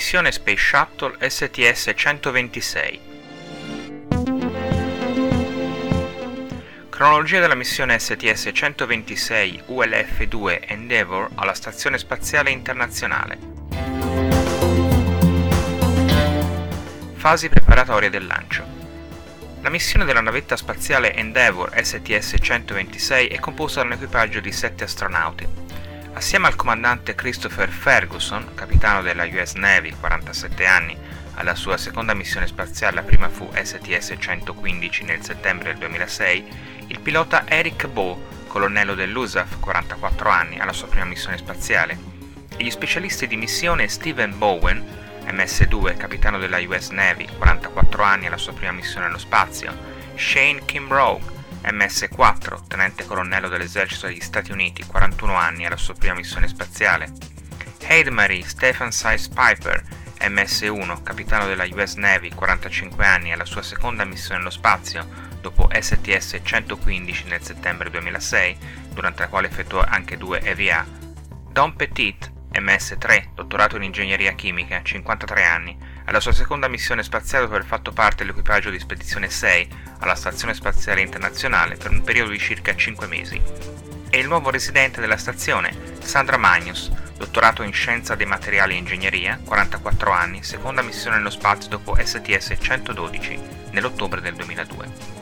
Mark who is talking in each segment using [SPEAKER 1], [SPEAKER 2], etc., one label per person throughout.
[SPEAKER 1] Missione Space Shuttle STS-126 Cronologia della missione STS-126 ULF-2 Endeavour alla Stazione Spaziale Internazionale. Fasi preparatorie del lancio. La missione della navetta spaziale Endeavour STS-126 è composta da un equipaggio di 7 astronauti Assieme al comandante Christopher Ferguson, capitano della US Navy, 47 anni, alla sua seconda missione spaziale, la prima fu STS-115 nel settembre del 2006, il pilota Eric Bow, colonnello dell'USAF, 44 anni, alla sua prima missione spaziale, e gli specialisti di missione Stephen Bowen, MS-2, capitano della US Navy, 44 anni, alla sua prima missione nello spazio, Shane Kimbrough, MS-4, tenente colonnello dell'esercito degli Stati Uniti, 41 anni, alla sua prima missione spaziale. Marie Stephen Size Piper, MS-1, capitano della US Navy, 45 anni, alla sua seconda missione nello spazio, dopo STS-115 nel settembre 2006, durante la quale effettuò anche due EVA. Don Petit, MS-3, dottorato in ingegneria chimica, 53 anni, alla sua seconda missione spaziale dopo aver fatto parte dell'equipaggio di Spedizione 6 alla Stazione Spaziale Internazionale per un periodo di circa 5 mesi. E il nuovo residente della stazione, Sandra Magnus, dottorato in Scienza dei Materiali e Ingegneria, 44 anni, seconda missione nello spazio dopo STS-112 nell'ottobre del 2002.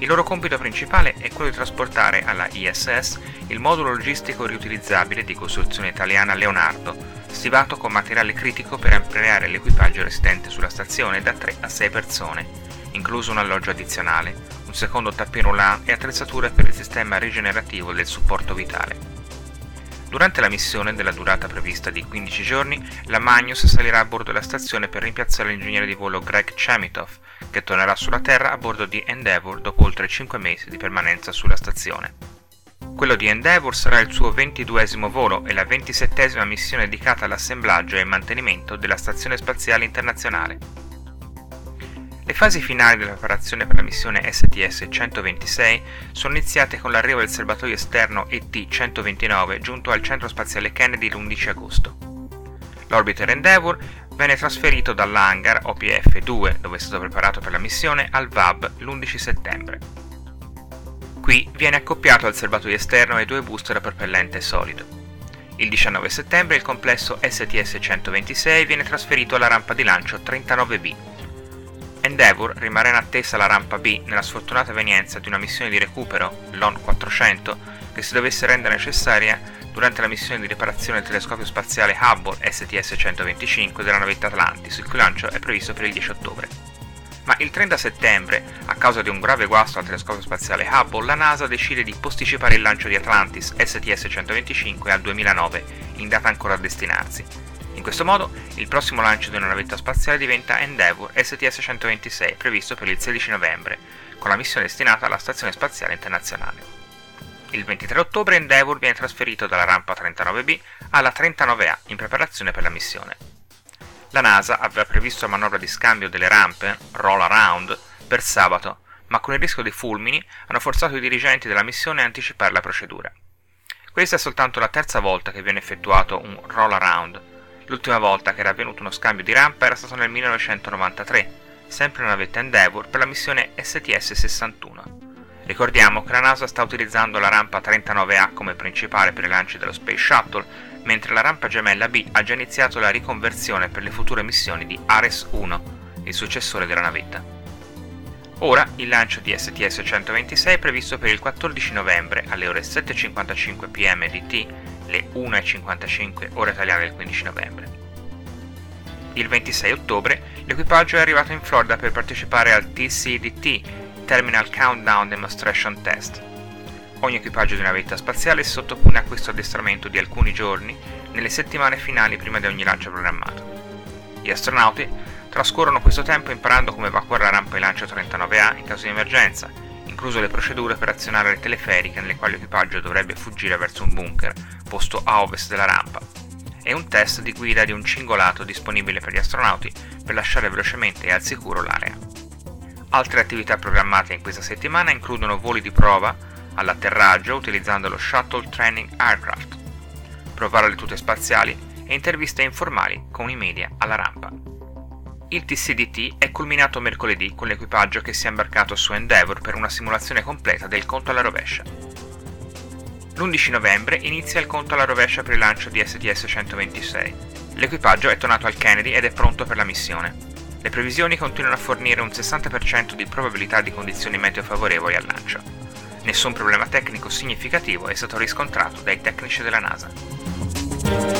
[SPEAKER 1] Il loro compito principale è quello di trasportare alla ISS il modulo logistico riutilizzabile di costruzione italiana Leonardo, stivato con materiale critico per ampliare l'equipaggio residente sulla stazione da 3 a 6 persone, incluso un alloggio addizionale, un secondo tapping roulant e attrezzature per il sistema rigenerativo del supporto vitale. Durante la missione, della durata prevista di 15 giorni, la Magnus salirà a bordo della stazione per rimpiazzare l'ingegnere di volo Greg Chamitov, che tornerà sulla Terra a bordo di Endeavour dopo oltre 5 mesi di permanenza sulla stazione. Quello di Endeavour sarà il suo 22 volo e la 27 missione dedicata all'assemblaggio e mantenimento della Stazione Spaziale Internazionale. Le fasi finali della preparazione per la missione STS-126 sono iniziate con l'arrivo del serbatoio esterno ET-129 giunto al centro spaziale Kennedy l'11 agosto. L'orbiter Endeavour venne trasferito dall'hangar OPF-2, dove è stato preparato per la missione, al VAB l'11 settembre. Qui viene accoppiato al serbatoio esterno e due booster a propellente solido. Il 19 settembre il complesso STS-126 viene trasferito alla rampa di lancio 39B Endeavour rimarrà in attesa alla rampa B nella sfortunata evenienza di una missione di recupero, l'ON 400, che si dovesse rendere necessaria durante la missione di riparazione del telescopio spaziale Hubble STS-125 della navetta Atlantis, il cui lancio è previsto per il 10 ottobre. Ma il 30 settembre, a causa di un grave guasto al telescopio spaziale Hubble, la NASA decide di posticipare il lancio di Atlantis STS-125 al 2009, in data ancora a destinarsi, in questo modo, il prossimo lancio di una navetta spaziale diventa Endeavour STS-126, previsto per il 16 novembre, con la missione destinata alla Stazione Spaziale Internazionale. Il 23 ottobre Endeavour viene trasferito dalla rampa 39B alla 39A in preparazione per la missione. La NASA aveva previsto la manovra di scambio delle rampe, roll around, per sabato, ma con il rischio dei fulmini hanno forzato i dirigenti della missione a anticipare la procedura. Questa è soltanto la terza volta che viene effettuato un roll around, L'ultima volta che era avvenuto uno scambio di rampa era stato nel 1993, sempre una navetta Endeavour per la missione STS-61. Ricordiamo che la NASA sta utilizzando la rampa 39A come principale per i lanci dello Space Shuttle, mentre la rampa gemella B ha già iniziato la riconversione per le future missioni di Ares-1, il successore della navetta. Ora il lancio di STS-126 è previsto per il 14 novembre alle ore 7.55 pm DT le 1.55 ore italiane del 15 novembre. Il 26 ottobre l'equipaggio è arrivato in Florida per partecipare al TCDT, Terminal Countdown Demonstration Test. Ogni equipaggio di una vetta spaziale si sottopone a questo addestramento di alcuni giorni nelle settimane finali prima di ogni lancio programmato. Gli astronauti trascorrono questo tempo imparando come evacuare la rampa di lancio 39A in caso di emergenza, incluso le procedure per azionare le teleferiche nelle quali l'equipaggio dovrebbe fuggire verso un bunker posto a ovest della rampa, e un test di guida di un cingolato disponibile per gli astronauti per lasciare velocemente e al sicuro l'area. Altre attività programmate in questa settimana includono voli di prova all'atterraggio utilizzando lo Shuttle Training Aircraft, provare le tute spaziali e interviste informali con i media alla rampa. Il TCDT è culminato mercoledì con l'equipaggio che si è imbarcato su Endeavour per una simulazione completa del conto alla rovescia. L'11 novembre inizia il conto alla rovescia per il lancio di STS-126. L'equipaggio è tornato al Kennedy ed è pronto per la missione. Le previsioni continuano a fornire un 60% di probabilità di condizioni meteo favorevoli al lancio. Nessun problema tecnico significativo è stato riscontrato dai tecnici della NASA.